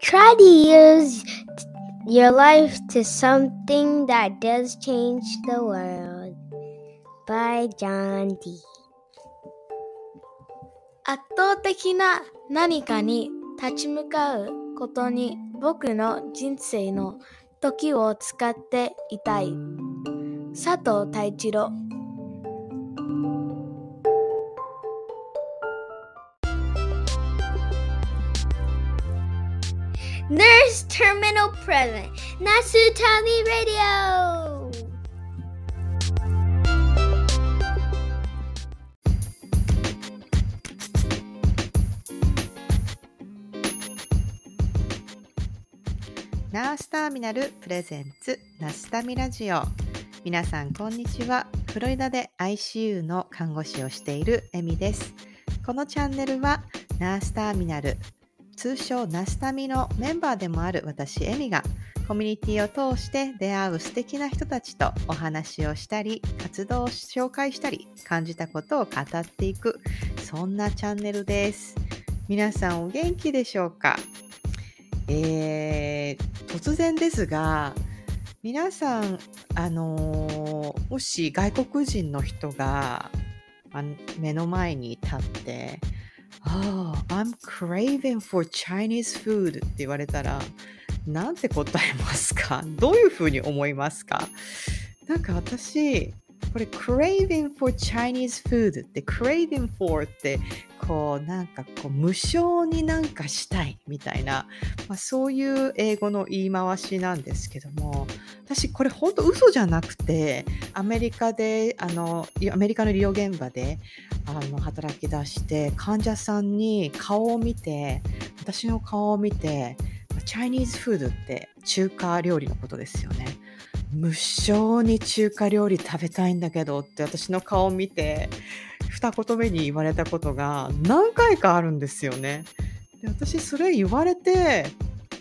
Try to use your life to something that does change the world. By John D. 圧倒的な何かに立ち向かうことに僕の人生の時を使っていたい。佐藤太一郎 Nurse Terminal Present. Nasutami Radio. ナースターミナルプレゼンツナスタミラジオ皆さんこんにちはフロリダで ICU の看護師をしているエミですこのチャンネルはナースターミナル通称ナスタミのメンバーでもある私エミがコミュニティを通して出会う素敵な人たちとお話をしたり活動を紹介したり感じたことを語っていくそんなチャンネルです。皆さんお元気でしょうか？えー、突然ですが皆さん、あのーもし外国人の人があ目の前に立って「Oh, I'm craving for Chinese food」って言われたらなんて答えますか？どういうふうに思いますか？なんか私これ craving for Chinese food って craving for ってこうなんかこう無償になんかしたいみたいな、まあ、そういう英語の言い回しなんですけども私これ本当嘘じゃなくてアメリカであのアメリカの医療現場であの働き出して患者さんに顔を見て私の顔を見てチャイニーズフードって中華料理のことですよね。無償に中華料理食べたいんだけどって私の顔を見て二言目に言われたことが何回かあるんですよね。で私それ言われて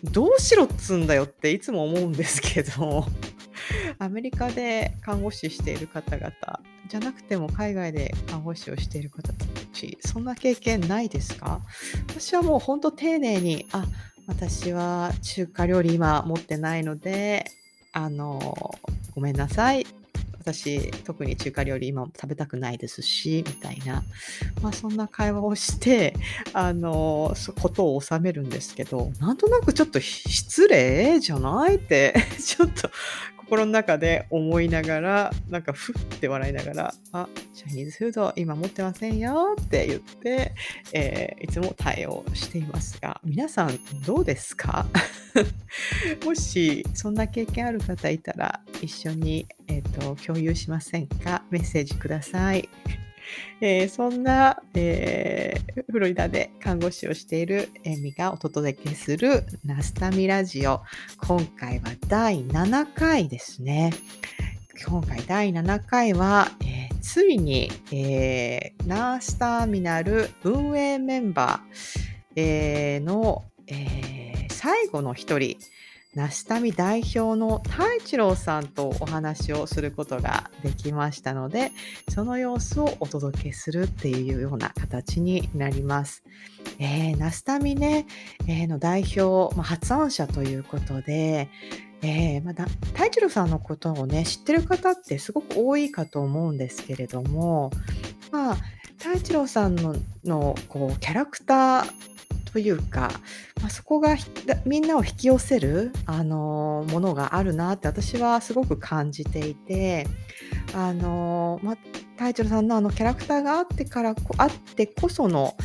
どうしろっつんだよっていつも思うんですけど アメリカで看護師している方々じゃなくても海外で看護師をしている方たちそんな経験ないですか？私はもう本当丁寧にあ私は中華料理今持ってないのであのごめんなさい。私特に中華料理今食べたくないですしみたいな、まあ、そんな会話をしてあのことを収めるんですけどなんとなくちょっと失礼じゃないって ちょっと心の中で思いながらなんかふって笑いながら「あチャイニーズフード今持ってませんよ」って言って、えー、いつも対応していますが皆さんどうですか？もしそんな経験ある方いたら一緒に、えーと、共有しませんか？メッセージください。えー、そんな、えー、フロリダで看護師をしているエミがお届けするナスタミラジオ。今回は第7回ですね。今回第7回は、えー、ついに、えー、ナースターミナル運営メンバー、えー、の、え最後の一人、ナスタミ代表の太一郎さんとお話をすることができましたので、その様子をお届けするっていうような形になります。えー、ナスタミね、えー、の代表、まあ、発案者ということで、えー、まだ太一郎さんのことをね知ってる方ってすごく多いかと思うんですけれどもまあ太一郎さんののこうキャラクターというか、まあ、そこがみんなを引き寄せる、あのものがあるなって私はすごく感じていて、あのまあ、タイチョルさんのあのキャラクターがあってからあってこその、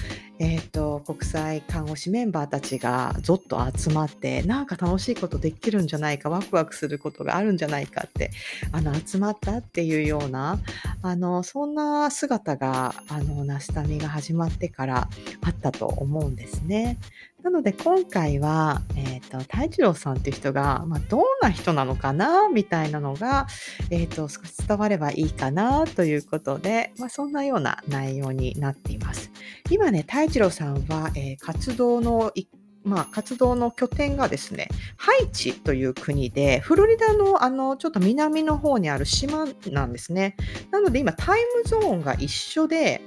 えーと、国際看護師メンバーたちがぞっと集まってなんか楽しいことできるんじゃないかワクワクすることがあるんじゃないかってあの集まったっていうようなあのそんな姿があのナスタミが始まってからあったと思うんですね。なので今回は、えっ、ー、と、太一郎さんっていう人が、まあ、どんな人なのかなみたいなのが、えっ、ー、と、少し伝わればいいかなということで、まあ、そんなような内容になっています。今ね、太一郎さんは、えー、活動の一まあ、活動の拠点がですね、ハイチという国で、フロリダのあの、ちょっと南の方にある島なんですね。なので今、タイムゾーンが一緒で、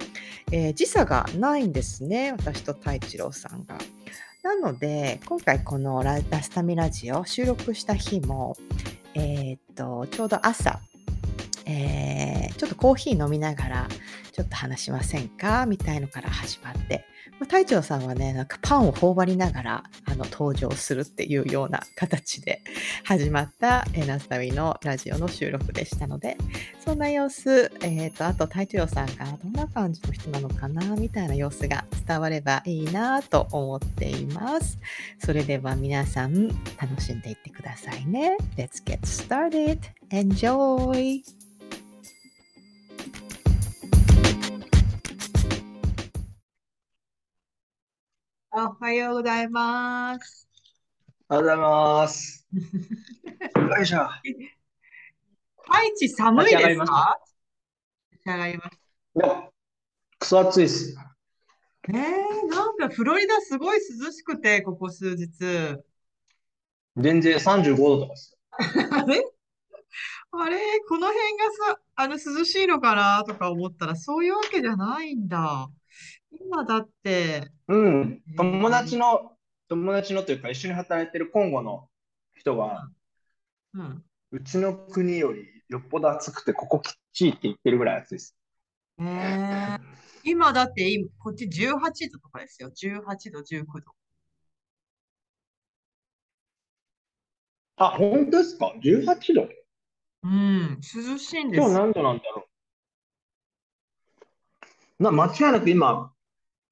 えー、時差がないんですね。私と太一郎さんが。なので、今回このララスタミラジオ収録した日も、えーっと、ちょうど朝、えーちょっとコーヒー飲みながら、ちょっと話しませんか？みたいのから始まって、まあ隊長さんはね、なんかパンを頬張りながらあの登場するっていうような形で 始まった、えーナスタミのラジオの収録でしたので、そんな様子、えっ、と、あと隊長さんがどんな感じの人なのかな？みたいな様子が伝わればいいなと思っています。それでは皆さん楽しんでいってくださいね。Let's get started. Enjoy! おはようございます。おはようございます。よいしょ。愛知寒いですか？上がりましいや、クソ暑いっす。た。えー、なんかフロリダすごい涼しくて、ここ数日。全然35度とかっす。あれあれ？この辺がさ、あの涼しいのかな？とか思ったら、そういうわけじゃないんだ。今だって、うん。友達の、友達のというか一緒に働いてるコンゴの人が、うん。うちの国よりよっぽど暑くて、ここきっちいって言ってるぐらい暑いです。えー、今だって今、こっち18度とかですよ。18度、19度。あ、本当ですか ?18 度？うん、涼しいんです。今日何度なんだろう？な、間違いなく今、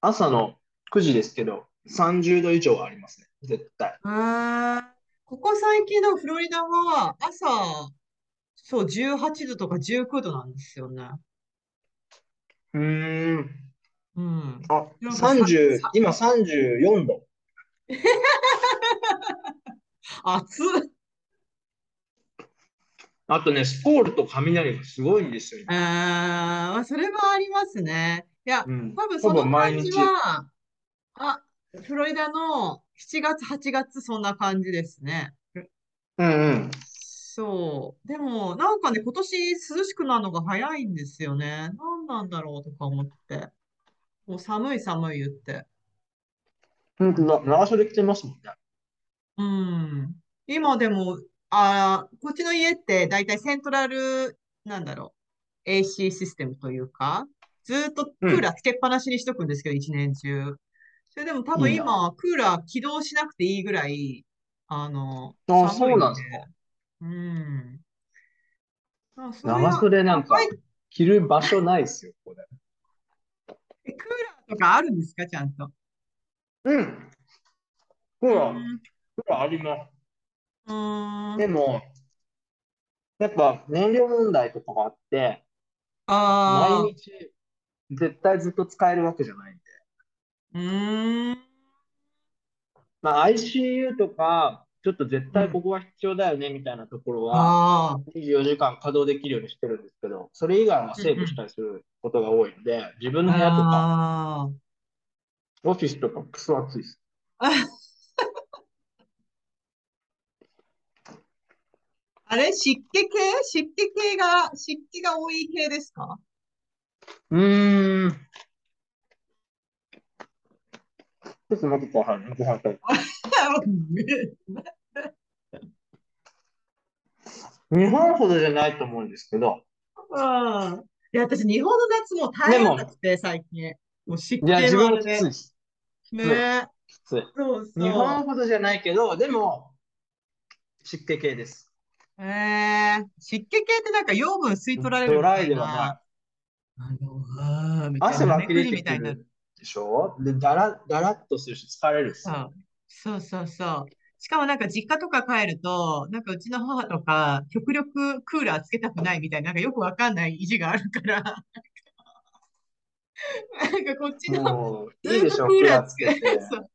朝の9時ですけど、30度以上はありますね。絶対。えー、ここ最近のフロリダは朝、そう、18度とか19度なんですよね。うーん。うん。あ、なんかさ30さ、今34度。暑っ。あとね、スコールと雷がすごいんですよ。えー、まあそれはありますね。いや、うん。多分その感じ。は、あ、フロリダの7月、8月、そんな感じですね。うんうん。そう。でも、なんかね、今年涼しくなるのが早いんですよね。何なんだろうとか思って。もう寒い寒い言って。本当だ。長袖着てますもんね。うん。今でも、あー、こっちの家って大体セントラル、なんだろう、AC システムというか、ずーっとクーラーつけっぱなしにしとくんですけど、一年中。それでも多分今、クーラー起動しなくていいぐらい、あの、あ、そうなんですか。うん。あ、それ長は、袖なんかはい着る場所ないですよ、これ。えクーラーとかあるんですか、ちゃんと？うん。ほら、うん。ほら、あります。うーん。でも、やっぱ燃料問題とかがあって、あ毎日絶対ずっと使えるわけじゃないんで。ー、うーん。まあ ICU とか、ちょっと絶対ここは必要だよねみたいなところは、あ24時間稼働できるようにしてるんですけど、それ以外はセーブしたりすることが多いので、自分の部屋とか、あオフィスとかクソ暑いです。ー。あれ湿気系？湿気系が、湿気が多い系ですか？うーん。ちょっと待ってくださいね。ご飯食べて 日本ほどじゃないと思うんですけど、うん。いや、私、日本の夏もう耐なくて、最近。もう湿気いや、自分もきついで。です。ねきつい。そう日本そほどじゃないけど、でも、湿気系です。う。えー、湿気系ってなんか養分吸い取られるドラみたいイではない。な。あの、あーみたい汗な、湧き出てめくりみたいになる。でしょ？で、だら、だらっとするし疲れるっすよ。そうそうそうそう。しかもなんか実家とか帰ると、なんかうちの母とか、極力クーラーつけたくないみたいな、なんかよくわかんない意地があるから、なんかこっちのもう、ずいいでしょ、クークーラーつけ、ラーつけて。そう、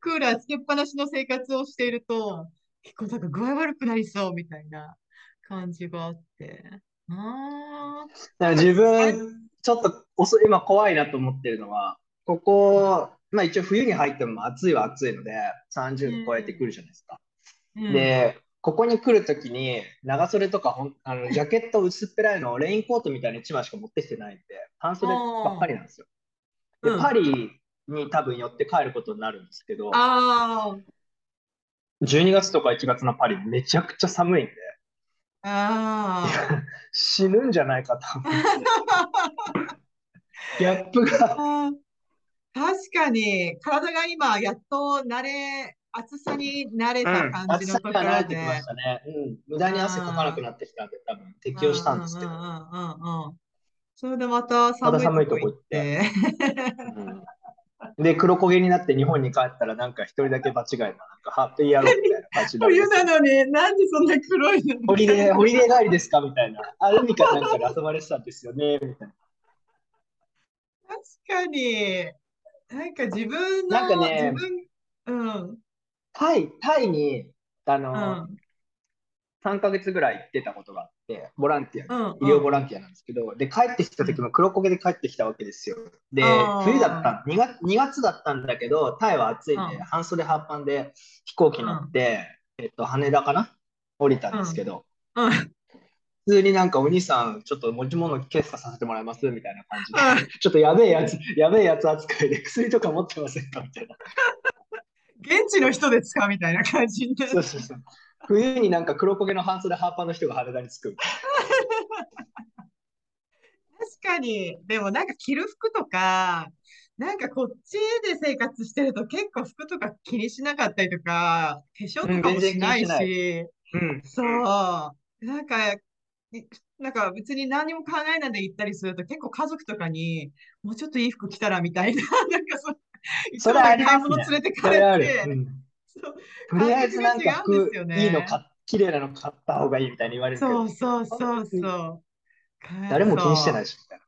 クーラーつけっぱなしの生活をしていると、結構なんか具合悪くなりそうみたいな感じがあって。だから自分、ちょっと遅い、今怖いなと思ってるのは、ここ、まあ一応冬に入っても暑いは暑いので、30度超えてくるじゃないですか。うん、で、ここに来るときに、長袖とかほん、あの、ジャケット薄っぺらいのをレインコートみたいに1枚しか持ってきてないんで、半袖ばっかりなんですよ。で、うん。パリに多分寄って帰ることになるんですけど、あ12月とか1月のパリめちゃくちゃ寒いんで、あ。死ぬんじゃないかと思って。ギャップが、確かに、体が今、やっと慣れ、暑さに慣れた感じのところには慣れてきまでし。たね。うん。無駄に汗かかなくなってきたんで、多分適応したんですけど。うんうんうんうんうん。それでまた寒いとこ行って。うんで、黒焦げになって日本に帰ったら、なんか一人だけ場違いの、なんかハッピー野郎みたいな感じになり冬なのに、なんでそんな黒いのホリデー、ホリデー帰りですかみたいな。あ、海かなんかで遊ばれてたんですよね、みたいな。確かに。なんか自分の、なんかねうん、タイ、タイに、あうの、ん、3ヶ月ぐらい行ってたことがあって、ボランティアうん、医療ボランティアなんですけど、で、帰ってきた時も黒焦げで帰ってきたわけですよ。で冬だった、2月、2月だったんだけど、タイは暑いんで、うん。半袖半パンで飛行機乗って、えっと、羽田かな？降りたんですけど、うん、普通になんかお兄さん、ちょっと持ち物検査させてもらいますみたいな感じで、うん。ちょっとやべえやつ、やべえやつ扱いで薬とか持ってませんかみたいな。現地の人ですか？みたいな感じで。そうそうそう。冬になんか黒焦げの半袖半パンの人が羽田に着く確かに。でもなんか着る服とか、なんかこっちで生活してると結構服とか気にしなかったりとか、化粧とかもしないうんうん。そう。なんか、いなんか別に何も考えないで行ったりすると結構家族とかにもうちょっといい服着たらみたいな、なんかそ、それあります買い物ね連れて。かれて、とりあえずなんか服いいの買っ綺麗なの買った方がいいみたいに言われるそうそうそうそう。誰も気にしてないしみたい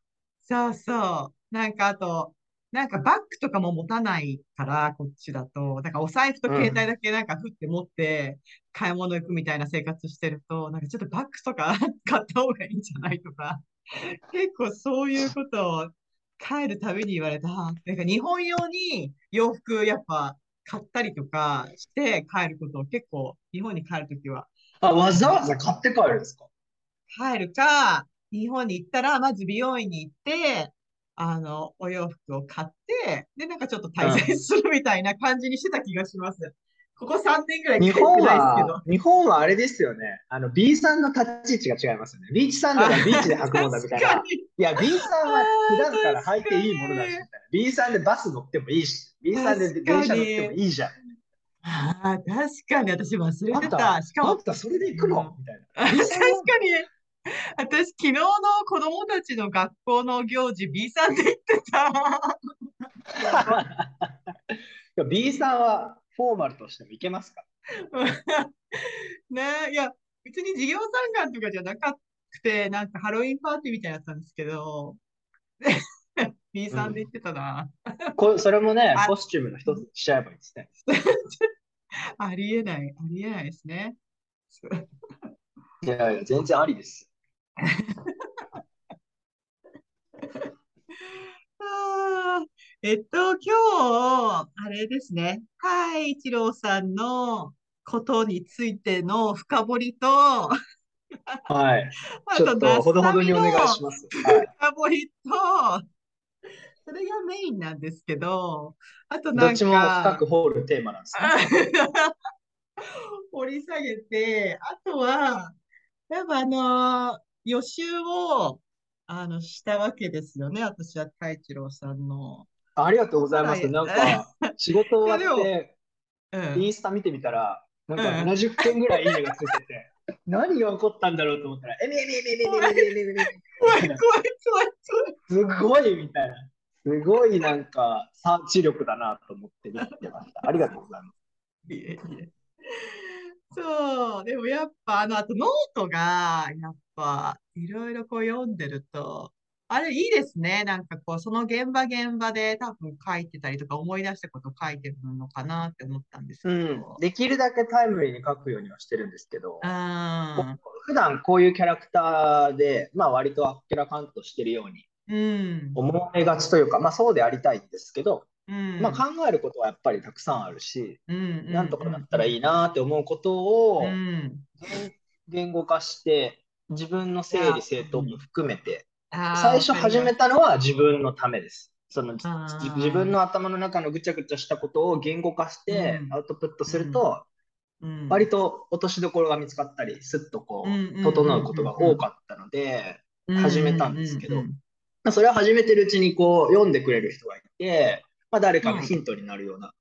そうそう。なんかあと、なんかバッグとかも持たないから、こっちだと。なんかお財布と携帯だけなんか振って持って買い物行くみたいな生活してると、なんかちょっとバッグとか買った方がいいんじゃないとか。結構そういうことを帰るたびに言われた。あなんか日本用に洋服やっぱ買ったりとかして帰ることを結構日本に帰るときはな。あ、わざわざ買って帰るんですか？帰るか、日本に行ったら、まず美容院に行って、あの、お洋服を買って、で、なんかちょっと滞在するみたいな感じにしてた気がします。ここ3年ぐらい日本は。、日本はあれですよね。あの、B さんの立ち位置が違いますよね。ビーチサンダルはビーチで履くもんだみたいな。いや、B さんは普段から履いていいものだし、みたいな。B さんでバス乗ってもいいし、B さんで電車乗ってもいいじゃん。ああ、確かに私忘れてた、た。しかもあん、たそれで行くの？みたいな。確かに、私、昨日の子供たちの学校の行事、B さんで行ってた。B さんはフォーマルとしても行けますか？ねえ、いや、別に授業参観とかじゃなかくて、なんかハロウィンパーティーみたいなやつなんですけど、B さんで行ってたな。こそれもねあ、コスチュームの一つにしちゃえばいいですね。ありえない、ありえないですね。いやいや、全然ありです。あーえっと、今日、あれですね。はい、一郎さんのことについての深掘りと、あはい。ちょと、っとほどほどにお願いします。はい。深掘りと、それがメインなんですけど、あとなんどっちも深か、く掘るテーマなんですね。掘り下げて、あとは、やっぱあの、予習を、あの、したわけですよね。私は太一郎さんの。ありがとうございます。はいなんか、仕事終わって、うんインスタ見てみたら、なんかうん70件ぐらいいいねがついてて、何が起こったんだろうと思ったら、えみえみえみえみえみえみえみえみえみえ怖い怖い怖い怖い。すごいみたいな。すごいなんか、サーチ力だなと思って見てました。ありがとうございます。いえいえそう、でもやっぱ、あの、あとノートが、やっぱ、いろいろこう読んでると、あれいいですね。なんかこう、その現場現場で多分書いてたりとか思い出したこと書いてるのかなって思ったんですけうんど。。できるだけタイムリーに書くようにはしてるんですけど、あ普段こういうキャラクターで、まあ割とあっけらかんとしてるように。思われがちというか、まあそうでありたいんですけど、うん。まあ考えることはやっぱりたくさんあるし、うん、なんとかなったらいいなって思うことをうん。言言語化して、自分の整理整頓も含めて、最初始めたのは自分のためです。その自分の頭の中のぐちゃぐちゃしたことを言語化してうん。アウトプットすると、うん。割と落としどころが見つかったり、すっとこう整うことが多かったので、始めたんですけどまあそれを始めてるうちにこう、読んでくれる人がいて、まあ誰かのヒントになるような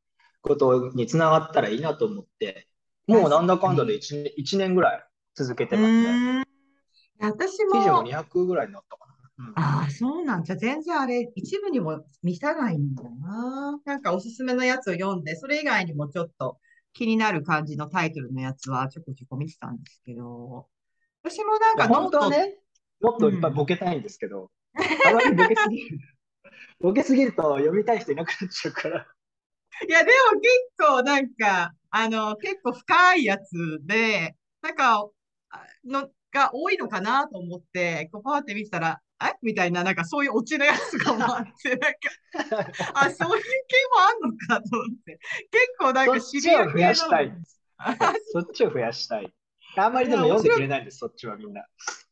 ことにつながったらいいなと思って、もうなんだかんだで 1, 年1年ぐらい続けてますね。うん。私記事もも、200ぐらいになったかな。うん。ああ、そうなんじゃ、全然あれ、一部にも満たないんだな。なんかおすすめのやつを読んで、それ以外にもちょっと気になる感じのタイトルのやつはちょこちょこ見てたんですけど、私もなんかノート、本当はね、もっといっぱいボケたいんですけど、あまりボケすぎる。ボケすぎると読みたい人いなくなっちゃうから。いや、でも結構なんか、あの、結構深いやつで、なんか、あの、が多いのかなと思って、こうパーって見てたら、え？みたいな、なんかそういうオチのやつがもあって、なんか、あ、そういう系もあんのかと思って。結構なんそかっちを増シビア系やしたい。そっちを増やしたい。あんまりでも読んでくれないんです、そっちはみんな。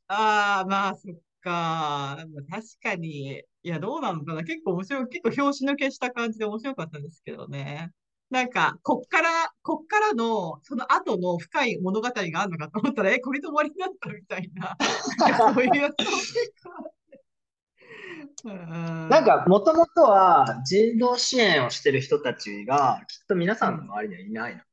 ああ、まあ、そっか。確かに。いや、どうなのかな。結構面白い。結構拍子抜けした感じで面白かったですけどね。なんか、こっから、こっからの、その後の深い物語があるのかと思ったら、え、これで終わりになったみたいな。なんかそういうやつなんか、もともとは人道支援をしてる人たちが、きっと皆さんの周りにはいない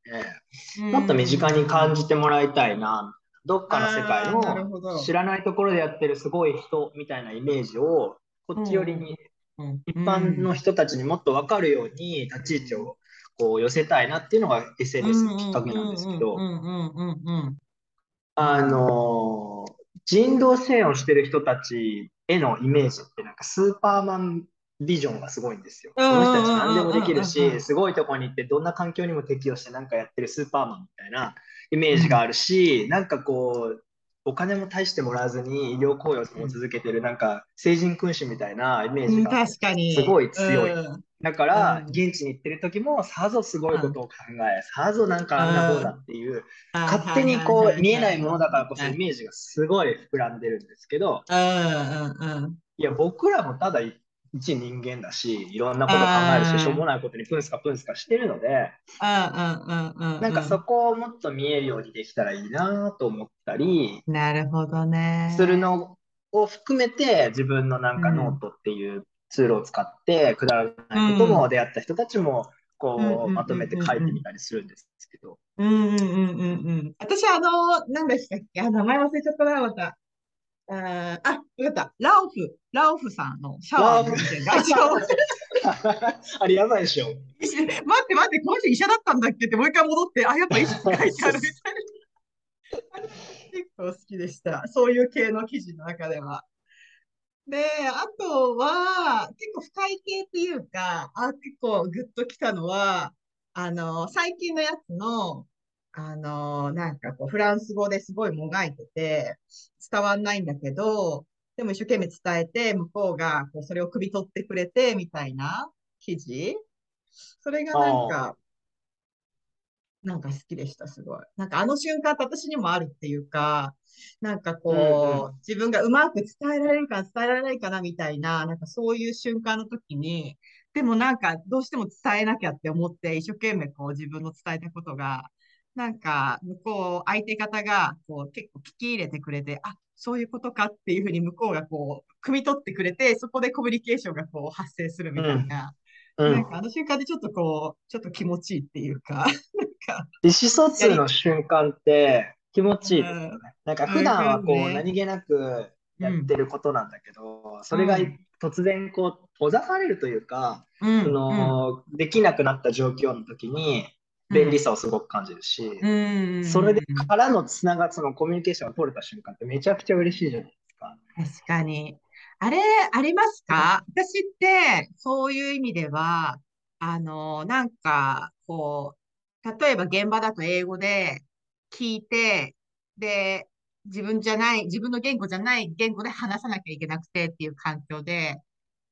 ので、もっと身近に感じてもらいたいな、どっかの世界の知らないところでやってるすごい人みたいなイメージを、こっち寄りに、うん一般の人たちにもっと分かるように立ち位置をこう寄せたいなっていうのが SNS のきっかけなんですけど。あのー人道支援をしてる人たちへのイメージってなんかスーパーマンビジョンがすごいんですよ。こうんの人たち何でもできるし、んすごいとこに行ってどんな環境にも適応してなんかやってるスーパーマンみたいなイメージがあるし、なんかこう、お金も大してもらわずに医療行為を続けてるなんか聖人君子みたいなイメーうん。ジが。すごい強いうんだから、うん現地に行ってる時も、さぞすごいことを考え、さぞなんかあんなこうだっていう、勝手にこう見えないものだからこそイメージがすごい膨らんでるんですけど。いや、僕らもただ一人間だし、いろんなこと考えるうんし、しょうもないことにプンスカプンスカしてるので、うんうんうんうん。なんかそこをもっと見えるようにできたらいいなと思ったりなるほどね。するのを含めて、自分のなんかノートっていうツールを使って、くだらないことも出会った人たちも、こう、まとめて書いてみたりするんですけど、うんうんうんうんうん。私、あの、何でしたっけあ、名前忘れちゃったな、また。あー、あ、わかった。ラオフ、ラオフさんのシャワーの件 あれやばいでしょ。待って待って、この人医者だったんだっけってもう一回戻って、あ、やっぱ医師って書いてあるみたいな。結構好きでした。そういう系の記事の中では。で、あとは、結構深い系っていうか、あ、結構グッときたのは、あの、最近のやつの、あの、なんかこう、フランス語ですごいもがいてて、伝わんないんだけど、でも一生懸命伝えて、向こうがこうそれを汲み取ってくれて、みたいな記事。それがなんか、なんか好きでした、すごい。なんかあの瞬間って私にもあるっていうか、なんかこう、うんう自分がうまく伝えられるか伝えられないかなみたいな、なんかそういう瞬間の時に、でもなんかどうしても伝えなきゃって思って一生懸命こう自分の伝えたことが、なんか向こう、相手方がこう結構聞き入れてくれて、あ、そういうことかっていうふうに向こうがこう、汲み取ってくれて、そこでコミュニケーションがこう発生するみたいな、うん。なんかあの瞬間でちょっとこう、ちょっと気持ちいいっていうか、なんか、意思疎通の瞬間って気持ちいいですよね。なんか普段はこう何気なくやってることなんだけど、それがうん突然こう閉ざされるというか、うん。そのできなくなった状況の時に便利さをすごく感じるし、うん、うんそれでからのつながそのコミュニケーションが取れた瞬間ってめちゃくちゃ嬉しいじゃないですか。確かに。あれ、ありますか？私って、そういう意味では、あの、なんか、こう、例えば現場だと英語で聞いて、で、自分じゃない、自分の言語じゃない言語で話さなきゃいけなくてっていう環境で、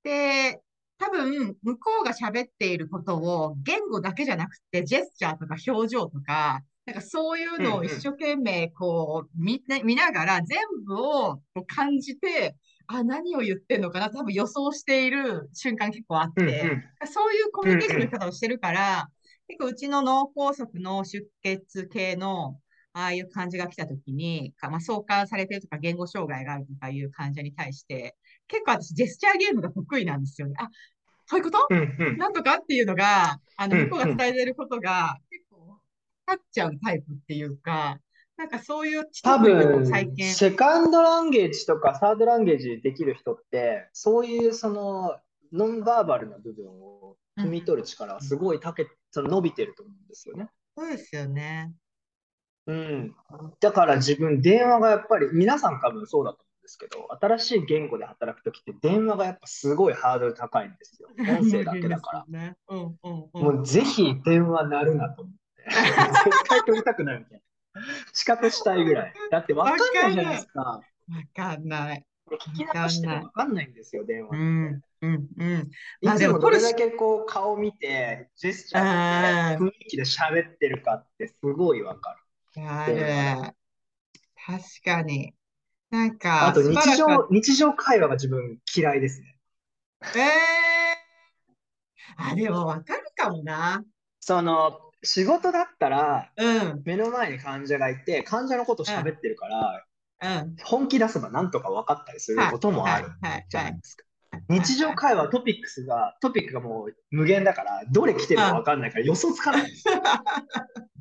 で、多分、向こうが喋っていることを言語だけじゃなくて、ジェスチャーとか表情とか、なんかそういうのを一生懸命こう見な見ながら全部を感じて、あ、何を言ってんのかな多分予想している瞬間結構あっうんうて、ん。そういうコミュニケーションの仕方をしてるから、結構うちの脳梗塞の出血系の、ああいう患者が来た時に、かまあ、相関されてるとか言語障害があるとかいう患者に対して、結構私ジェスチャーゲームが得意なんですよね。あ、そういうこと？うんうん。なんとかっていうのが、あの、うん向こうが伝えてることが結構分かっちゃうタイプっていうか、なんかそういう知多分、セカンドランゲージとかサードランゲージできる人って、そういうそのノンバーバルな部分を汲み取る力はすごいたけ、その伸びてると思うんですよね。そうですよね。うん。だから自分、電話がやっぱり、皆さん多分そうだと思うんですけど、新しい言語で働くときって電話がやっぱすごいハードル高いんですよ。音声だけだから。ね。うんうんうん。もうぜひ電話鳴るなと思って。絶対取りたくないみたいな。仕方したいぐらい。だって分かんないじゃないですか。わかんない。聞き流しても分かんないんですよ、電話うって。んうんうん。いまあでもどれだけこう顔見て、ジェスチャーで雰囲気で喋ってるかってすごい分かる。確かに。なんか、あと日常、日常会話が自分嫌いですね。ええあ、でもわかるかもな。その、仕事だったら、うん、目の前に患者がいて、患者のこと喋ってるから、うん。本気出せばなんとか分かったりすることもあるじゃないですか。日常会話、トピックスが、トピックがもう無限だから、どれ来てるか分かんないから予想つかないんですよ。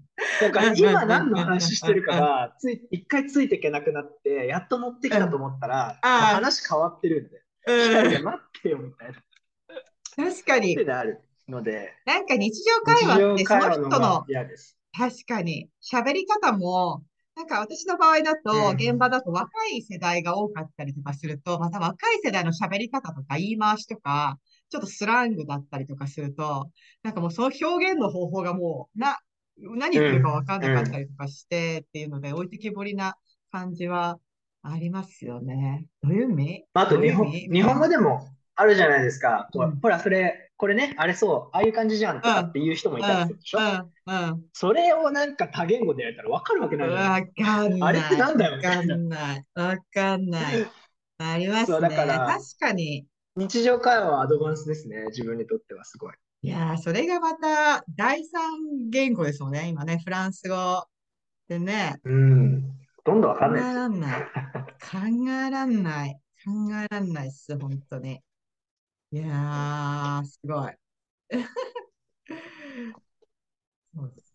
今何の話してるかが、つい、一回ついていけなくなって、やっと乗ってきたと思ったら、う話変わってるんで、待ってよみたいな。確かに。であるので、なんか日常会話ってその人がの。確かに、喋り方も、なんか私の場合だと、うん。現場だと若い世代が多かったりとかすると、また若い世代の喋り方とか言い回しとか、ちょっとスラングだったりとかすると、なんかもうその表現の方法がもう、な、何言ってるか分かんなかったりとかしてっていうので、置いてけぼりな感じはありますよね。どういう意味？まあ、あと日本、日本語でもあるじゃないですか。こううんほら、それ、これね、あれそう、ああいう感じじゃんとかっていう人もいたりするでしょ？うん、うん。それをなんか多言語でやったら分かるわけないじゃないわかんない。あれってなんだよみわか。んない。わかんない。ありますね。そうだから確かに。日常会話はアドバンスですね、自分にとってはすごい。いやー、それがまた第三言語ですもんね。今ね、フランス語でね。うん。ほとんど分か考えんないですらんない。考えらんない。考えらんないっす、本当に。いやー、すごい。そうです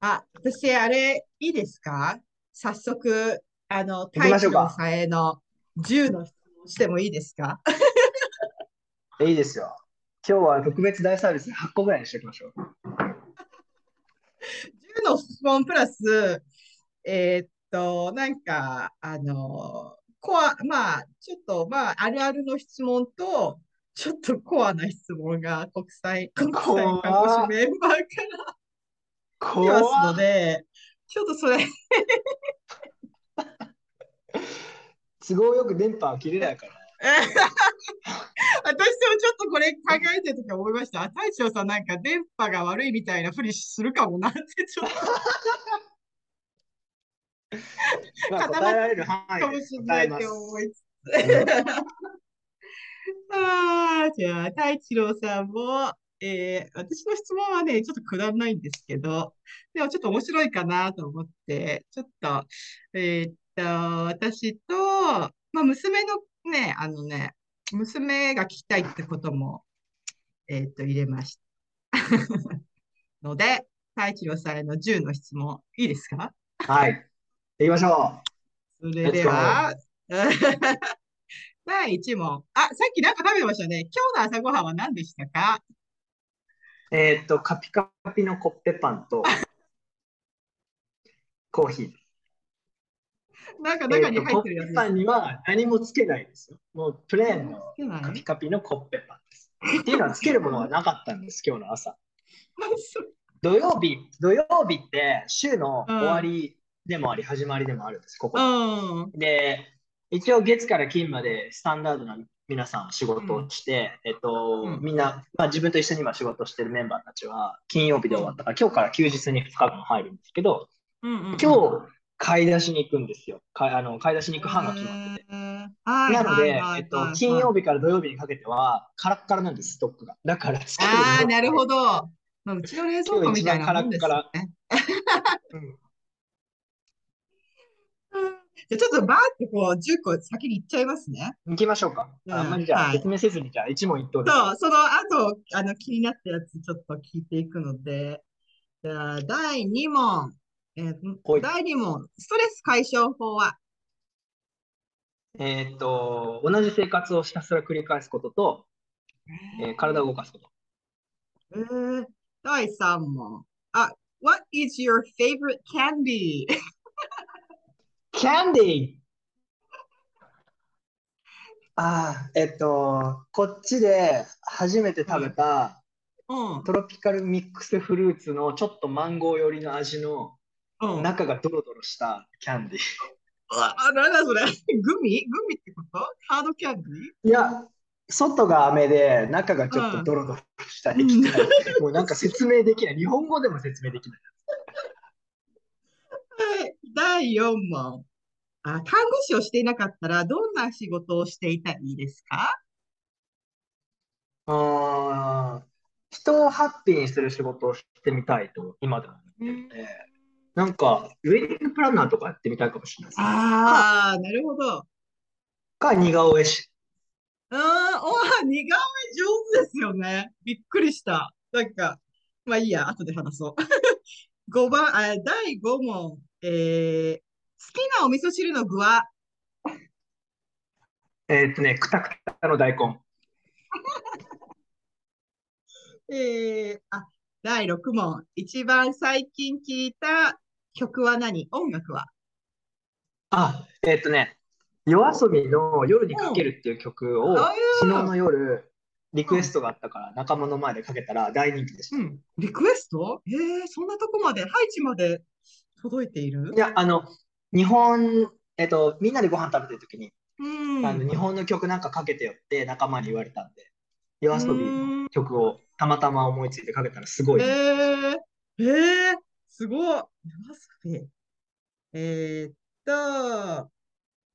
あ、私、あれ、いいですか？早速、あの、行きましょう一郎さんへの10の質問してもいいですか？いいですよ。今日は特別大サービス8個ぐらいにしておきましょう。10の質問プラス、えーっと、なんか、あの、コア、まあ、ちょっと、まあ、あるあるの質問と、ちょっとコアな質問が国際、国際看護師メンバーから来怖ますのっで、ちょっとそれ、都合よく電波は切れないから。私もちょっとこれ考えてるとき思いました。あ大将さんなんか電波が悪いみたいなふりするかもなってちょっと まあ、答えられる範囲かもでしれないって。思いつつ。ああ、じゃあ、太一郎さんも、えー私の質問はね、ちょっとくだらないんですけど、でもちょっと面白いかなと思って、ちょっと、えーっと、私と、まあ、娘のね、あのね、娘が聞きたいってことも、えーっと、入れました。ので、太一郎さんへの10の質問、いいですか？はい。行きましょそれでは、第1問。あ、さっきなんか食べてましたね。今日の朝ごはんは何でしたか？う。えーっと、カピカピのコッペパンとコーヒー。なんかえ中に入ってるやつペパンには何もつけないですよ。もうプレーンのカピカピのコッペパンです。っていうのはつけるものはなかったんです、今日の朝。土曜日、土曜日って週の終わりでもあり、始まりでもあるんです、ここ。うん。で、一応月から金までスタンダードな皆さん仕事をして、えっと、うんみんな、まあ、自分と一緒に今仕事してるメンバーたちは金曜日で終わったから、今日から休日に深く入るんですけど、うんうん。今日買い出しに行くんですよ。かあの買い出しに行く班が決まってて。はいなので、えっとはい、金曜日から土曜日にかけては、カラッカラなんです、ストックが。だから、ストックああ、がなるほど。まあ、うちの冷蔵庫みたいなもんですよね。うんうんじゃあちょっとバーってこう10個先に行っちゃいますね。行きましょうか。うんあんまりじゃあ、はい説明せずに、じゃあ、一問一答で。そう、その後、あの、気になったやつちょっと聞いていくので、じゃあ、第2問。えーはい第2問。ストレス解消法は？えーっと、同じ生活をひたすら繰り返すことと、えー体を動かすこと。えー第3問。あ、What is your favorite candy? キャンディーああ、えっと、こっちで初めて食べたうん。トロピカルミックスフルーツのちょっとマンゴー寄りの味のうん。中がドロドロしたキャンディー。あ、なんだそれ。グミ？グミってこと？ハードキャンディいや、外が飴で中がちょっとドロドロした液体。もうなんか説明できない。日本語でも説明できない。はい。第4問。あ、看護師をしていなかったら、どんな仕事をしていたいですか？あー人をハッピーにする仕事をしてみたいと今でも思ってるので、なんかウェディングプランナーとかやってみたいかもしれないですね。ああ、なるほど。か似顔絵師。うーん、おー、似顔絵上手ですよね。びっくりした。なんか、まあいいや、後で話そう。5番、あ、第5問。えー、好きなお味噌汁の具は？えーっとね、くたくたの大根。えー、あ、第6問。一番最近聴いた曲は何？音楽は？あ、えーっとね、夜遊びの夜にかけるっていう曲をあ昨日の夜リクエストがあったから仲間の前でかけたら大人気でした。うん。リクエスト？えー、そんなとこまで、ハイチまで届いている？いや、あの、日本、えーっと、みんなでご飯食べてる時に、うん。あの日本の曲なんかかけてよって仲間に言われたんで、夜遊びの曲をたまたま思いついてかけたらすごい。えー、えー、すごい。えーっと、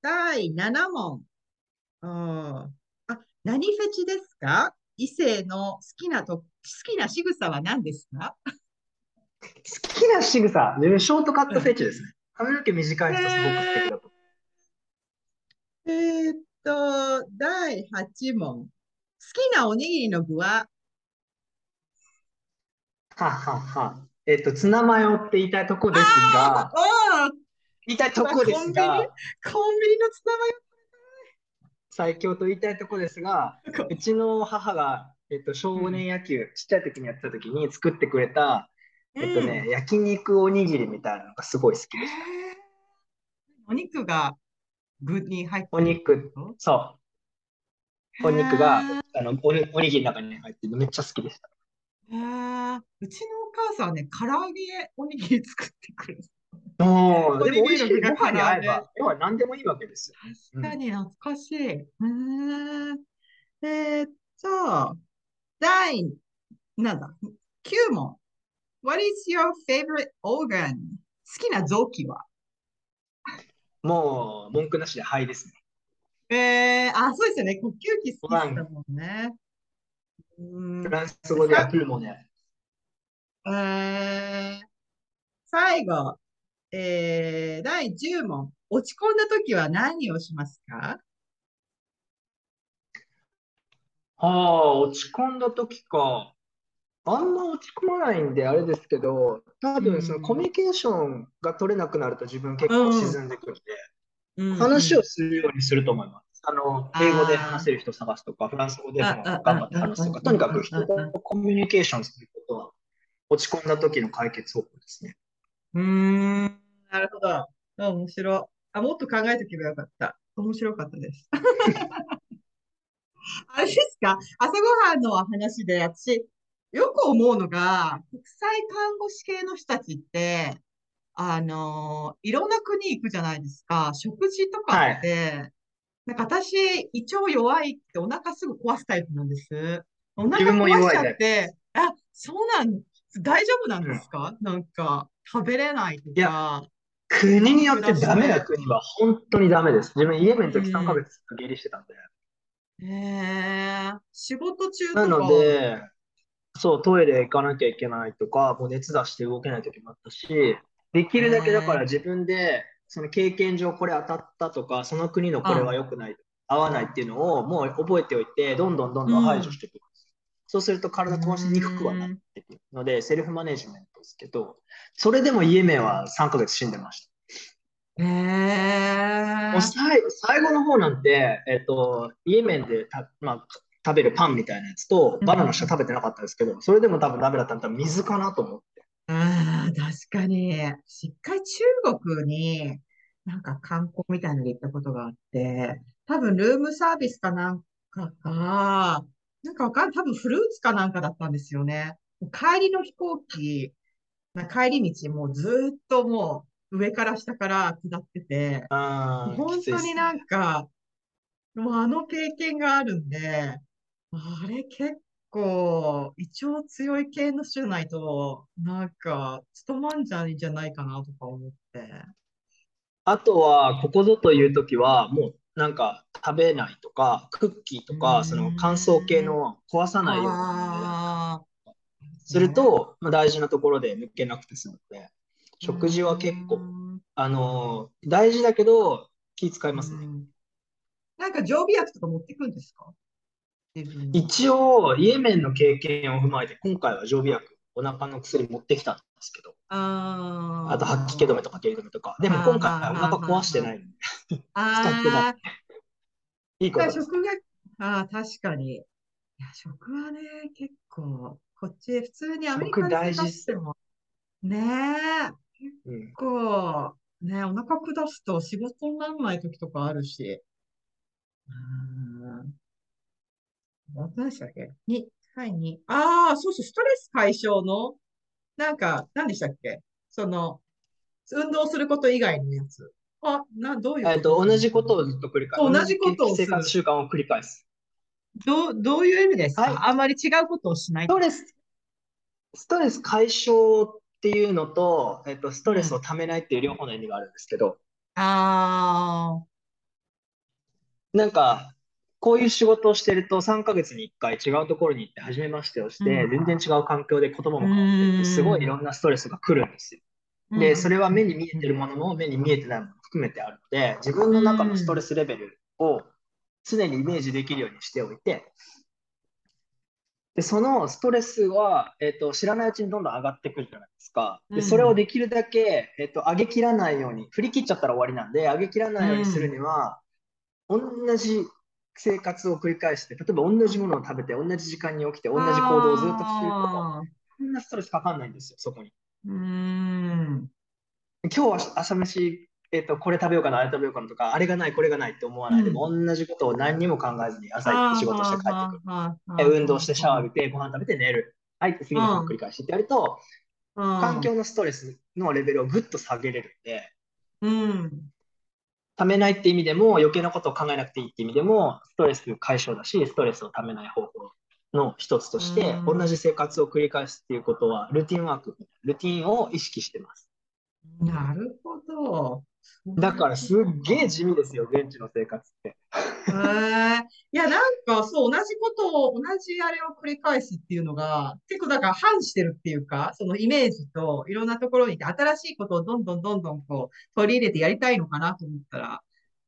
第7問。あ何フェチですか？異性の好きなと、好きな仕草は何ですか？好きな仕草、自分ショートカットフェチですね。髪の毛短い人すごく素敵だと。えーっと、第8問。好きなおにぎりの具は？ははは。えっと、ツナマヨって言いたいとこですが、言いたいとこですコンビニが、コンビニのツナマヨ最強と言いたいとこですが、うちの母が、えっと、少年野球、ちっちゃい時にやってた時に作ってくれた、えっとね、焼肉おにぎりみたいなのがすごい好きです。お肉が具に入ってお肉、そう。お肉が、あの、おに、おにぎりの中に入ってめっちゃ好きでした。うちのお母さんはね、唐揚げおにぎり作ってくる。おー、でも美味しい。ご飯に合えば、要は何でもいいわけですよね。うん確かに懐かしい。へーえーっと、第、なんだ、9問。What is your favorite organ? 好きな臓器は？もう、文句なしで肺ですね。えー、あ、そうですよね。呼吸器好きでしたもんね。うんフランス語ではプルモネ。えー、最後、えー、第10問。落ち込んだ時は何をしますか？ああ、落ち込んだ時か。あんま落ち込まないんであれですけど、多分そのコミュニケーションが取れなくなると自分結構沈んでくるんで、話をするようにすると思います。あの、英語で話せる人を探すとか、フランス語でも頑張って話すとか、とにかく人とコミュニケーションする落ち込んだ時の解決方法ですね。うーん、なるほど。あ面白い。あ、もっと考えとけばよかった。面白かったです。あれですか？朝ごはんの話で、私、よく思うのが、国際看護師系の人たちって、あのいろんな国行くじゃないですか。食事とかって、なんか私、胃腸弱いってお腹すぐ壊すタイプなんです。お腹壊しちゃって、あ、そうなん、大丈夫なんですか？なんか、食べれないといやか。国によってダメな国は本当にダメです。自分、イエメンの時3ヶ月下痢してたんで。へえ、仕事中なので、そう、トイレ行かなきゃいけないとか、もう熱出して動けない時もあったし、できるだけだから自分で、その経験上これ当たったとか、その国のこれは良くない、合わないっていうのをもう覚えておいて、どんどんどんどん排除していく。そうすると体壊しにくくはなってくるので、セルフマネジメントですけど、それでもイエメンは3ヶ月死んでました。へえもう最最後の方なんて、えっと、イエメンでた、まあ、食べるパンみたいなやつと、バナナしか食べてなかったですけど、それでも多分ダメだったら水かなと思って。ああ、確かに。一回中国になんか観光みたいなので行ったことがあって、多分ルームサービスかなんかが、なんかわかん多分フルーツかなんかだったんですよね。帰りの飛行機、な帰り道もうずっともう上から下から下ってて、あー本当になんか、もうあの経験があるんで、あれ結構、一応強い系の人じゃないと、なんか、務まんじゃんじゃないかなとか思って。あとは、ここぞという時は、もうなんか食べないとか、クッキーとうか、ん。その乾燥系の壊さないように。すると、まあ、大事なところで抜けなくて済むので、食事は結構、うん。あのー大事だけど、気遣いますね。うん。なんか常備薬とか持ってくんですか？一応、イエメンの経験を踏まえて、今回は常備薬、お腹の薬持ってきたんですけど、あと吐き気止めとか下痢止めとか。でも今回はお腹壊してないんで、使ってなあい。いいー、ことです。食が、あー確かに。いや、食はね、結構、こっち、普通にアメリカでしても、ねえ、うん結構、ね、お腹下すと仕事にならない時とかあるし。うーん。何でしたっけ？に、はい、に。ああ、そうそう、ストレス解消の、なんか、何でしたっけ？その、運動すること以外のやつ。あ、な、どういうえっと、同じことをずっと繰り返す。同じことを生活習慣を繰り返す。どう、どういう意味ですか？はいあんまり違うことをしないス。トレス、ストレス解消っていうのと、えっと、ストレスをためないっていう両方の意味があるんですけど、あなんか、こういう仕事をしてると3ヶ月に1回違うところに行って初めましてをして、うん全然違う環境で言葉も変わってって、すごいいろんなストレスが来るんですよ。あ。で、それは目に見えてるものも目に見えてないものも含めてあるので、自分の中のストレスレベルを常にイメージできるようにしておいて、で、そのストレスは、えっと、知らないうちにどんどん上がってくるじゃないですか。で、うんそれをできるだけ、えっと、上げきらないように、振り切っちゃったら終わりなんで、上げきらないようにするには、同じ生活を繰り返して、例えば同じものを食べて、同じ時間に起きて、同じ行動をずっとすると、あそんなストレスかかんないんですよ、そこに。ーうーん。今日は朝飯、えっと、これ食べようかな、あれ食べようかなとか、あれがない、これがないって思わないで、も同じことを何にも考えずに朝行って仕事して帰ってくる。で運動してシャワー浴びて、ご飯食べて寝る。はい、次の日繰り返しってやると、環境のストレスのレベルをぐっと下げれるんで、うん。ためないって意味でも、余計なことを考えなくていいって意味でも、ストレス解消だし、ストレスをためない方法の一つとして、うん同じ生活を繰り返すっていうことは、ルーティンワーク、ルーティンを意識してます。なるほど。だからすっげえ地味ですよ、現地の生活って。へえいや、なんか、そう、同じことを、同じあれを繰り返すっていうのが、結構、だから、反してるっていうか、そのイメージと、いろんなところにいて、新しいことをどんどんどんどん、こう、取り入れてやりたいのかなと思ったら、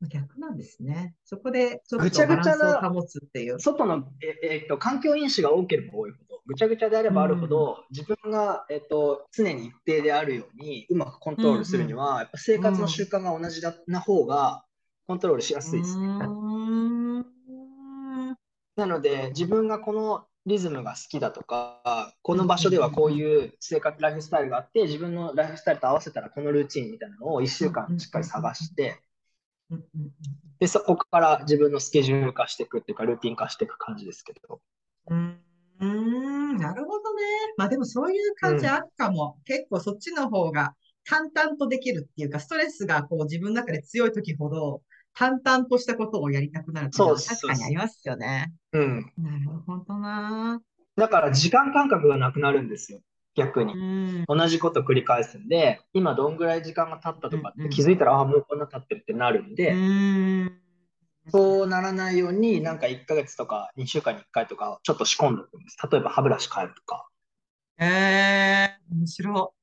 逆なんですね。そこで、ちゃとバランスぐちゃなを保つっていう。外の、ええっと、環境因子が多ければ多いほど、ぐちゃぐちゃであればあるほど、自分が、えっと、常に一定であるように、うまくコントロールするには、やっぱ生活の習慣が同じだな方が、コントロールしやすいですね。なので、自分がこのリズムが好きだとか、この場所ではこういう生活、ライフスタイルがあって、自分のライフスタイルと合わせたらこのルーチンみたいなのを1週間しっかり探して、うんうんうんで、そこから自分のスケジュール化していくっていうか、ルーティン化していく感じですけど。うーん、なるほどね。まあでもそういう感じあるかも。結構そっちの方が淡々とできるっていうか、ストレスがこう自分の中で強い時ほど、淡々としたことをやりたくなるっていうのは確かにありますよね。うん。なるほどな。だから時間感覚がなくなるんですよ。逆に。うん。同じこと繰り返すんで、今どんぐらい時間が経ったとかっうんうんて気づいたら、ああ、もうこんな経ってるってなるんうで、ん。そうならないように、なんか1ヶ月とか2週間に1回とかちょっと仕込んでおくんです。例えば歯ブラシ変えるとか、ええ面白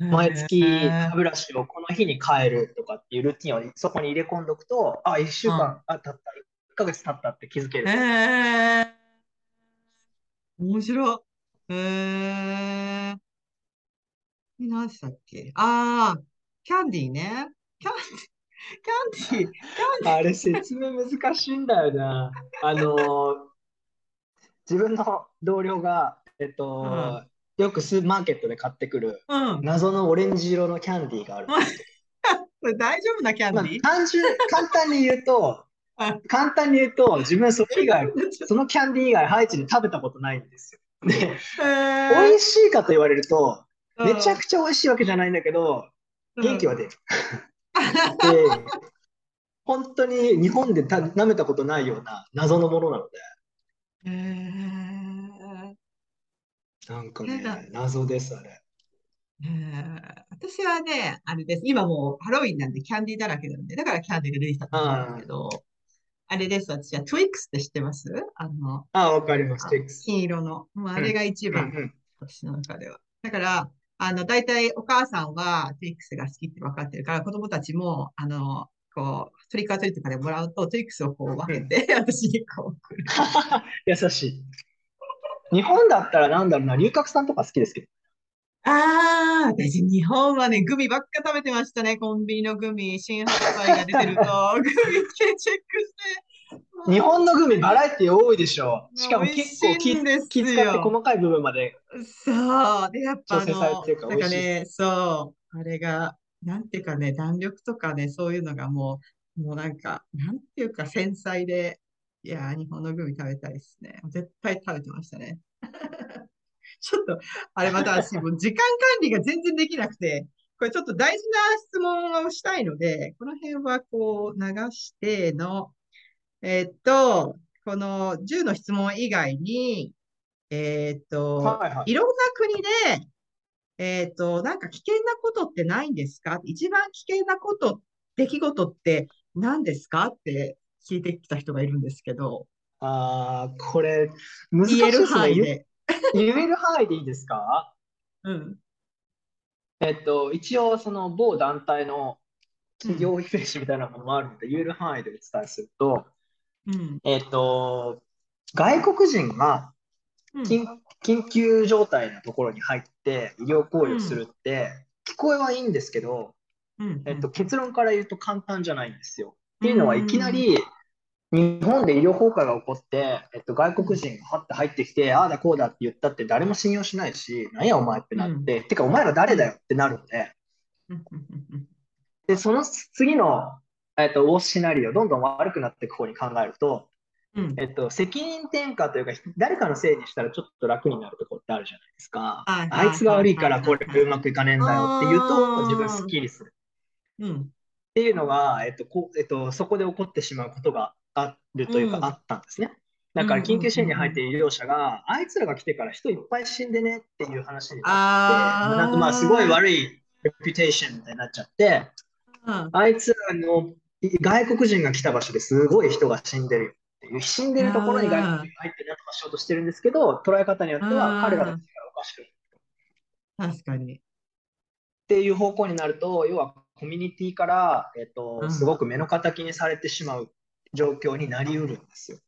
い。毎月え歯ブラシをこの日に変えるとかっていうルーティンをそこに入れ込んどくと、あ、1週間、あ、経った、1ヶ月経ったって気づける。ええ面白い。ええ何でしたっけ？ああ、キャンディーね。キャンディー、キャンディー、キャンディー。あれ説明難しいんだよな。あのー自分の同僚が、えっと、よくスーマーケットで買ってくるうん。謎のオレンジ色のキャンディーがある これ大丈夫なキャンど、ディー？まあ、単純、簡単に言うと、あ簡単に言うと、自分それ以外、そのキャンディー以外、ハイチで食べたことないんですよ。で、え美味しいかと言われると、ーめちゃくちゃ美味しいわけじゃないんだけど、元気は出る。で、本当に日本でた舐めたことないような謎のものなので、えー。なんかなんか。ね、謎です、あれ。えー。私はね、あれです。今もうハロウィンなんでキャンディーだらけなんで、だからキャンディーが出てきたと思うんですけど、あれです。私は Twix って知ってます？あの、あ、わかります、テックス。金色の。もうあれが一番、うんうん私の中では。だから、あの、大体お母さんは Twix が好きって分かってるから、子供たちも、あの、こう、トリックアトリとかでもらうと、Twix をこう分けて、私にこう送る。優しい。日本だったらなんだろうな、龍角散とか好きですけど。ああ、私、日本はね、グミばっか食べてましたね。コンビニのグミ、新発売が出てると、グミ系チェックして。日本のグミバラエティ多いでしょ。しかも結構気気使ってよ細かい部分まで。そう。で、やっぱあ調整されの、なんかね、そう。あれが、なんていうかね、弾力とかね、そういうのがもう、もうなんか、なんていうか繊細で、いやー、日本のグミ食べたいですね。絶対食べてましたね。ちょっと、あれまた私、もう時間管理が全然できなくて、これちょっと大事な質問をしたいので、この辺はこう流しての、えーっと、この10の質問以外に、えーっと、はいはい。いろんな国で、えーっと、なんか危険なことってないんですか？一番危険なこと、出来事って何ですか？って聞いてきた人がいるんですけど、ああ、これ、難しいですね。言える範囲でいいですか？うん。えっと、一応、その某団体の企業イメージみたいなものもあるので、言える範囲でお伝えすると、うん。えっと、外国人がうん。緊緊急状態のところに入って医療行為をするって、聞こえはいいんですけど、うん。えっと、結論から言うと簡単じゃないんですよ。っていうのはいきなり日本で医療崩壊が起こって、えっと、外国人がはって入ってきて、ああだこうだって言ったって誰も信用しないし、なんやお前ってなって、てかお前ら誰だよってなるので、うん。うんで、その次の、えっと、オーシナリオ、どんどん悪くなっていく方に考えると、うん。えっと、責任転嫁というか、誰かのせいにしたらちょっと楽になるところってあるじゃないですか。はいあいつが悪いからこれうまくいかねえんだよって言うあと、ー。自分スッキリする。うん。っていうのが、えっとこうえっと、そこで起こってしまうことがあるというか、うん。あったんですね。だから緊急支援に入っている医療者が、あいつらが来てから人いっぱい死んでねっていう話になって、なんかまあすごい悪いレピュテーションみたいになっちゃって、うん。あいつらのい外国人が来た場所ですごい人が死んでるよっていう、死んでるところに外国人が入ってなんとかしようとしてるんですけど、捉え方によっては彼らたちがおかしくない確かに。っていう方向になると、要はコミュニティから、えっとうん。すごく目の敵にされてしまう状況になりうるんですよ。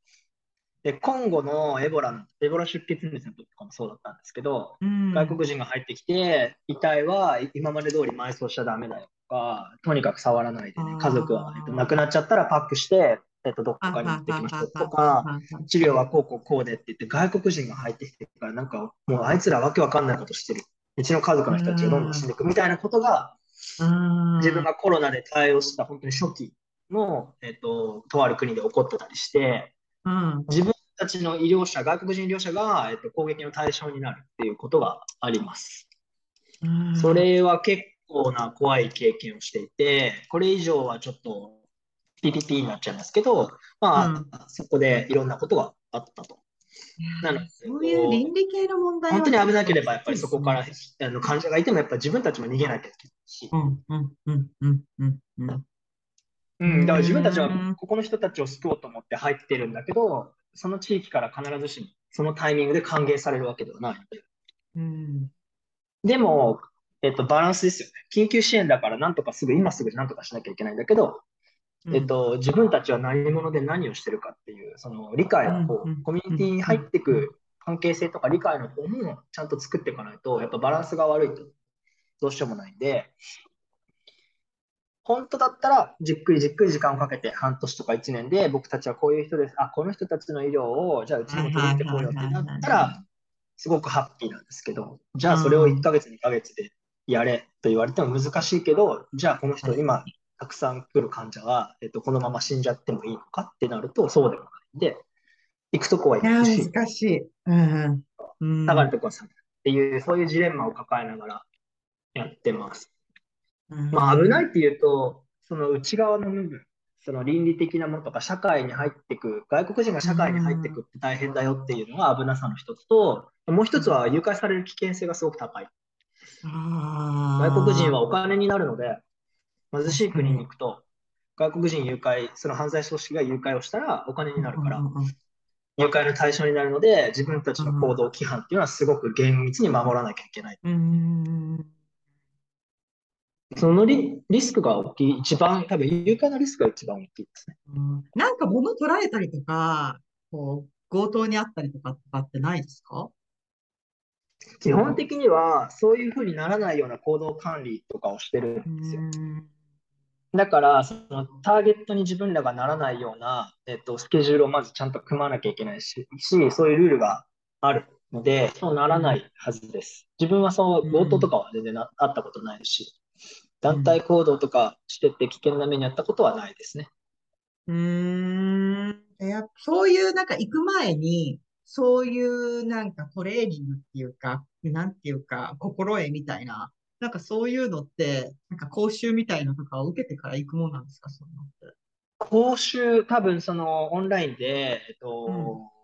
で、今後のエボラの、エボラ出血熱の時とかもそうだったんですけど、うん。外国人が入ってきて、遺体は今まで通り埋葬しちゃダメだよとか、とにかく触らないでね、家族は、えっと、亡くなっちゃったらパックして、えっと、どっかに持ってきましょうとか、治療はこうこうこうでって言って、外国人が入ってきてから、なんかもうあいつらわけわかんないことしてる。うちの家族の人たちがどんどん死んでいくみたいなことが、自分がコロナで対応した本当に初期の、えっと、とある国で起こってたりして、うん。自分たちの医療者、外国人医療者が、えっと、攻撃の対象になるっていうことがあります。うん。それは結構な怖い経験をしていて、これ以上はちょっと PPP になっちゃいますけど、まあ、うんそこでいろんなことがあったと。なのでそういう倫理系の問題は本当に危なければ、やっぱりそこからあの患者がいても、やっぱり自分たちも逃げなきゃいけないし。うん、うん、うん、うん、うん、うん。うん、だから自分たちはうんここの人たちを救おうと思って入ってるんだけど、その地域から必ずしもそのタイミングで歓迎されるわけではない。うん、でも、えっと、バランスですよね。緊急支援だからなんとかすぐ、今すぐなんとかしなきゃいけないんだけど、えっと、自分たちは何者で何をしてるかっていう、その理解の方コミュニティに入っていく関係性とか理解の方もちゃんと作っていかないと、やっぱバランスが悪いとどうしようもないんで、本当だったらじっくりじっくり時間をかけて半年とか1年で僕たちはこういう人です。あ、この人たちの医療をじゃあうちにも届いてこうよってなったらすごくハッピーなんですけど、じゃあそれを1ヶ月2ヶ月でやれと言われても難しいけど、じゃあこの人今たくさん来る患者は、えっと、このまま死んじゃってもいいのかってなるとそうでもないんで、行くとこは行くし、ー、難しい。うん、うん。下がるとこは下がるっていう、そういうジレンマを抱えながらやってます。うん。まあ危ないっていうと、その内側の部分、その倫理的なものとか社会に入っていく、外国人が社会に入っていくって大変だよっていうのが危なさの一つと、もう一つは誘拐される危険性がすごく高い。外国人はお金になるので、貧しい国に行くと、外国人誘拐、その犯罪組織が誘拐をしたらお金になるから誘拐の対象になるので、自分たちの行動規範っていうのはすごく厳密に守らなきゃいけない。うんそのリ、リスクが大きい、一番、多分誘拐のリスクが一番大きいですね。うんなんか物取られたりとか、こう、強盗にあったりとかってないですか？基本的には、そういうふうにならないような行動管理とかをしてるうんですよ。んだから、そのターゲットに自分らがならないような、えっと、スケジュールをまずちゃんと組まなきゃいけないし、しそういうルールがあるので、そうならないはずです。自分はそう、強盗とかは全然な、あったことないし、団体行動とかしてって危険な目にあったことはないですね。うーん。やっそういう、なんか行く前に、そういうなんかトレーニングっていうか、なんていうか、心得みたいな、なんかそういうのって、なんか講習みたいなのとかを受けてから行くもんなんですか、そのって。講習、多分そのオンラインで、えっとうん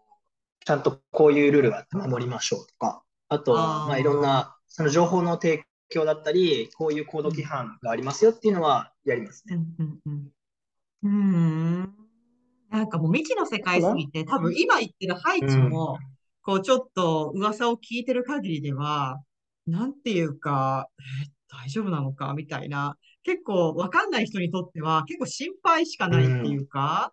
ちゃんとこういうルールがあって守りましょうとか、あと、あーまあ、いろんなその情報の提供だったり、こういう行動規範がありますよっていうのはやりますね。うんうんうん。なんかもう未知の世界すぎて、多分今言ってるハイチも、こうちょっと噂を聞いてる限りでは、なんていうか、え大丈夫なのか？みたいな、結構わかんない人にとっては結構心配しかないっていうか、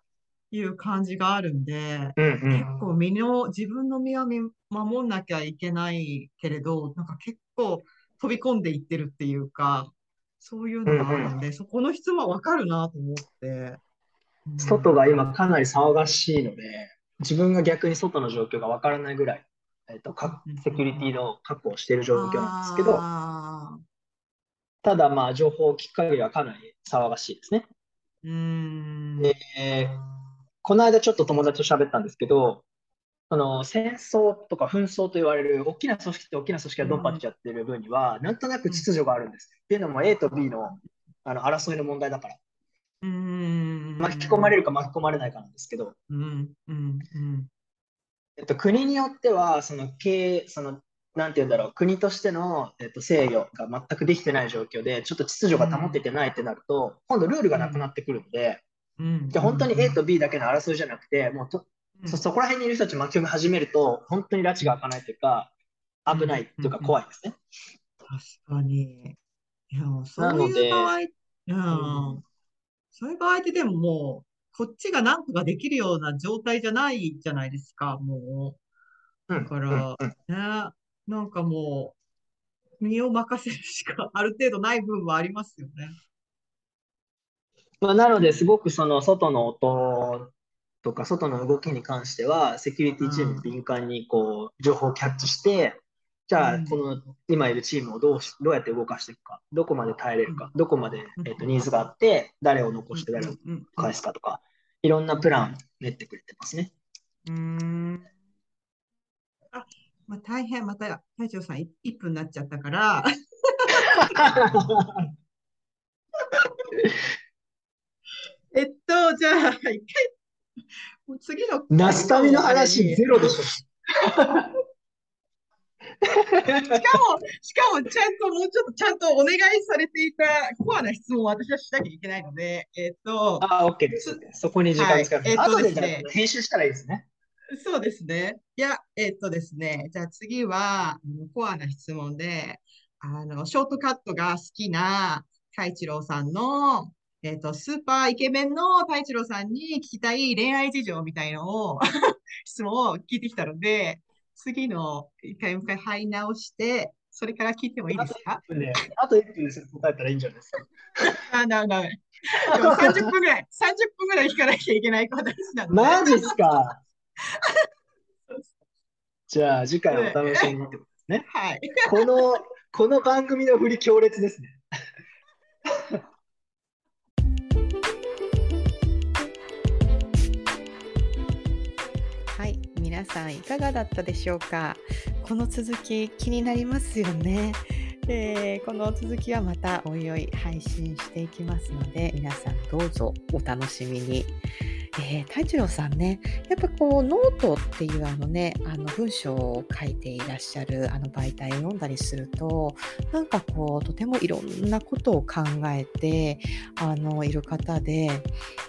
いう感じがあるんで、うんうん。結構身の、自分の身は身守んなきゃいけないけれど、なんか結構飛び込んでいってるっていうか、そういうのがあるんで、そこの質問わかるなと思って。うん外が今かなり騒がしいので、自分が逆に外の状況がわからないぐらい、えっと、かうんセキュリティの確保をしている状況なんですけど、あただまあ情報を聞く限りはかなり騒がしいですね。ーうーん。で、この間ちょっと友達と喋ったんですけど、その戦争とか紛争と言われる大きな組織と大きな組織がドンパチやってる分には、なんとなく秩序があるんです。っていうのも A と B のあの争いの問題だから、うーん。巻き込まれるか巻き込まれないかなんですけど、うん、うん、うん。えっと、国によっては、その経営、その、なんて言うんだろう、国としての、えっと、制御が全くできてない状況で、ちょっと秩序が保ててないってなると、今度ルールがなくなってくるので、うん。じゃあ本当に A と B だけの争いじゃなくて、もうとうんそ、そこら辺にいる人たち巻き込み始めると、本当に拉致が開かないというか、危ないというかうん怖いですね。確かに。いや、そういう場合、うんん。そういう場合ってでももう、こっちが何とかできるような状態じゃないじゃないですか、もう。うんだから、うんね、なんかもう、身を任せるしかある程度ない部分はありますよね。まあ、なので、すごくその外の音とか外の動きに関しては、セキュリティチーム敏感にこう情報をキャッチして、じゃあ、うん。この今いるチームをどうし、どうやって動かしていくか、どこまで耐えれるか、どこまで、えっと、ニーズがあって、誰を残して誰をうん。返すかとか、いろんなプラン練ってくれてますね。うんうん。あ、まあ、大変、また、隊長さん、い1分になっちゃったから、えっと、じゃあ、一回、もう次のナスタミの話ゼロでしょ。しかも、しかも、ちゃんと、もうちょっと、ちゃんとお願いされていたコアな質問を私はしなきゃいけないので、えっと、あ、OK です。そこに時間使う。はいえっと後でですね編集したらいいですね。そうですね。いや、えっとですね。じゃあ次は、あのコアな質問で、あの、ショートカットが好きな太一郎さんの、えっと、スーパーイケメンの太一郎さんに聞きたい恋愛事情みたいのを、質問を聞いてきたので、次の一回もう一回入り直して、それから聞いてもいいですか？ね、あと1分で答えたらいいんじゃないですか？あ、な、な、でも30分ぐらい、30分ぐらい聞かなきゃいけない話なんで。マジっすか？じゃあ次回お楽しみにってことですね。はい。この、この番組の振り強烈ですね。皆さんいかがだったでしょうか？この続き気になりますよね。えーこの続きはまたおいおい配信していきますので皆さんどうぞお楽しみに。えー、太一郎さんね、やっぱこうノートっていうあのね、あの文章を書いていらっしゃるあの媒体を読んだりすると、なんかこうとてもいろんなことを考えてあのいる方で、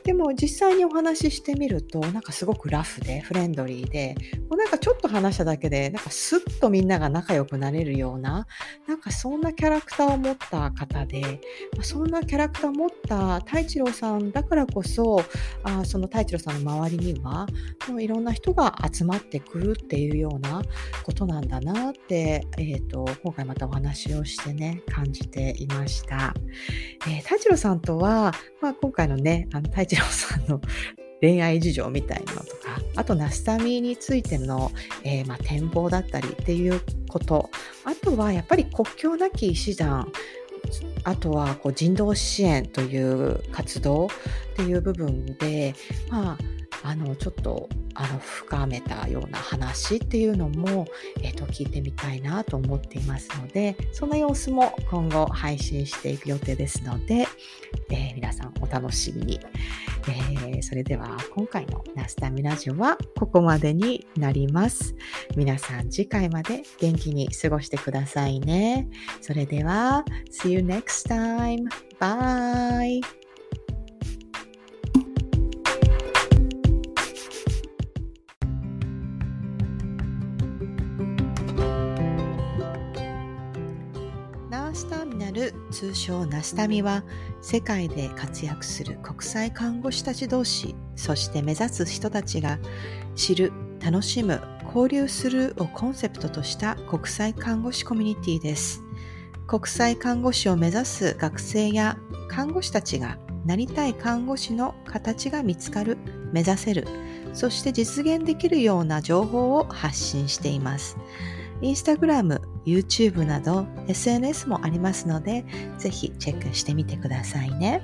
でも実際にお話ししてみると、なんかすごくラフでフレンドリーで、もうなんかちょっと話しただけで、なんかスッとみんなが仲良くなれるような、なんかそんなキャラクターを持った方で、そんなキャラクターを持った太一郎さんだからこそ、あその太一郎さんの周りには、もういろんな人が集まってくるっていうようなことなんだなって、えっ、と、今回またお話をしてね、感じていました。えー太一郎さんとは、まあ、今回のね、あの太一郎さんの 恋愛事情みたいなのとか、あとナスタミについての、えーまあ、展望だったりっていうこと、あとはやっぱり国境なき医師団、あとはこう人道支援という活動っていう部分で、まあ、あのちょっとあの深めたような話っていうのも、えーと聞いてみたいなと思っていますのでその様子も今後配信していく予定ですので、えー皆さんお楽しみに、えーそれでは今回のナスタミラジオはここまでになります。皆さん次回まで元気に過ごしてくださいね。それでは See you next time bye スターミナル通称ナスタミは世界で活躍する国際看護師たち同士そして目指す人たちが知る楽しむ交流するをコンセプトとした国際看護師コミュニティです。国際看護師を目指す学生や看護師たちがなりたい看護師の形が見つかる目指せるそして実現できるような情報を発信しています。インスタグラム、YouTube など SNS もありますので、ぜひチェックしてみてくださいね。